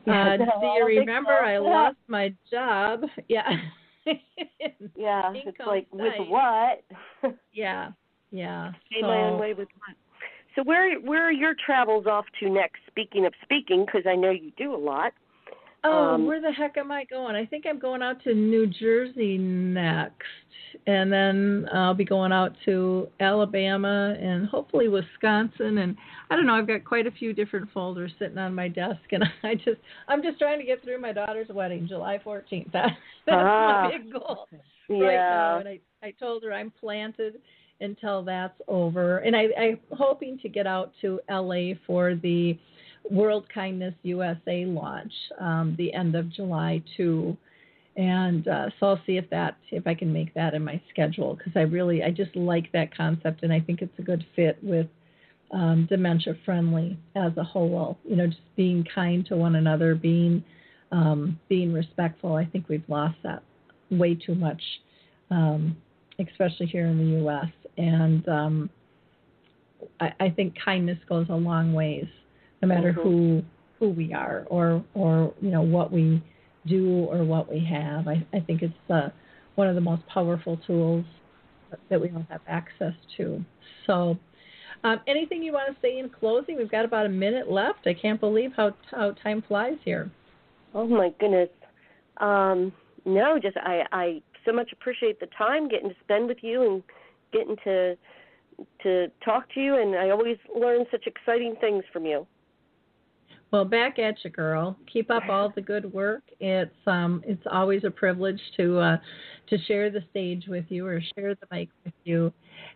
Yeah, uh, do you remember. I lost my job? Yeah. Yeah, it's Income like with what? yeah, yeah. Pay my own So- way with what? So where where are your travels off to next? Speaking of speaking, because I know you do a lot. Oh, Um, where the heck am I going? I think I'm going out to New Jersey next, and then I'll be going out to Alabama and hopefully Wisconsin. And I don't know, I've got quite a few different folders sitting on my desk, and I just I'm just trying to get through my daughter's wedding, July 14th. That, that's Ah. my big goal Yeah. right now. And I I told her I'm planted until that's over, and I I'm hoping to get out to LA for the World Kindness USA launch um, the end of July too, and uh, so I'll see if that if I can make that in my schedule because I really I just like that concept and I think it's a good fit with um, dementia friendly as a whole. You know, just being kind to one another, being um, being respectful. I think we've lost that way too much, um, especially here in the U.S. And um, I, I think kindness goes a long ways, no matter Mhm. who who we are or or you know what we do or what we have. I, I think it's uh, one of the most powerful tools that we all have access to. So. Um, anything you want to say in closing? We've got about a minute left. I can't believe how how time flies here. Oh my goodness. Um, no, just I I so much appreciate the time getting to spend with you and getting to to talk to you and I always learn such exciting things from you. Well, back at you, girl. Keep up all the good work. It's um, it's always a privilege to uh, to share the stage with you or share the mic with you.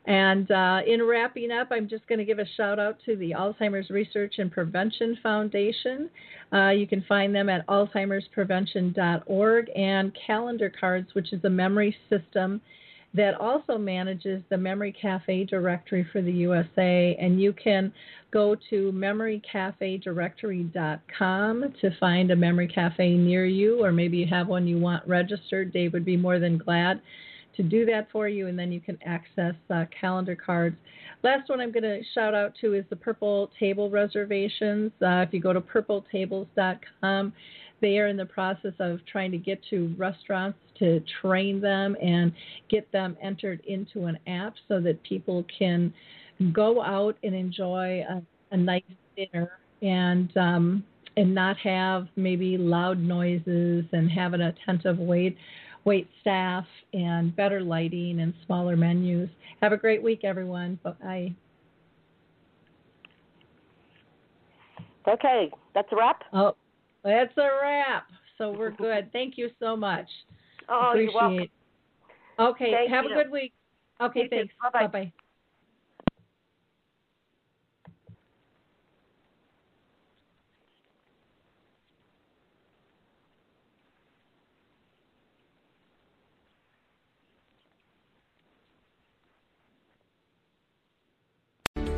And uh, in wrapping up, I'm just going to give a shout out to the Alzheimer's Research and Prevention Foundation. Uh, you can find them at alzheimersprevention.org and Calendar Cards, which is a memory system that also manages the Memory Cafe directory for the USA. And you can go to memorycafedirectory.com to find a memory cafe near you, or maybe you have one you want registered. Dave would be more than glad to do that for you, and then you can access uh, calendar cards. Last one I'm going to shout out to is the Purple Table reservations. Uh, if you go to purpletables.com, they are in the process of trying to get to restaurants to train them and get them entered into an app so that people can go out and enjoy a, a nice dinner and um, and not have maybe loud noises and have an attentive wait wait staff and better lighting and smaller menus. Have a great week, everyone. Bye. Okay, that's a wrap. Oh, that's a wrap. So we're good. Thank you so much. Oh, Appreciate. you're welcome. Okay, Thank have you. a good week. Okay, You thanks. Bye-bye. Bye-bye.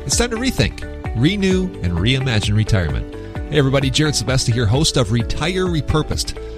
It's time to rethink, renew, and reimagine retirement. Hey, everybody, Jared Sebesta here, host of Retire Repurposed.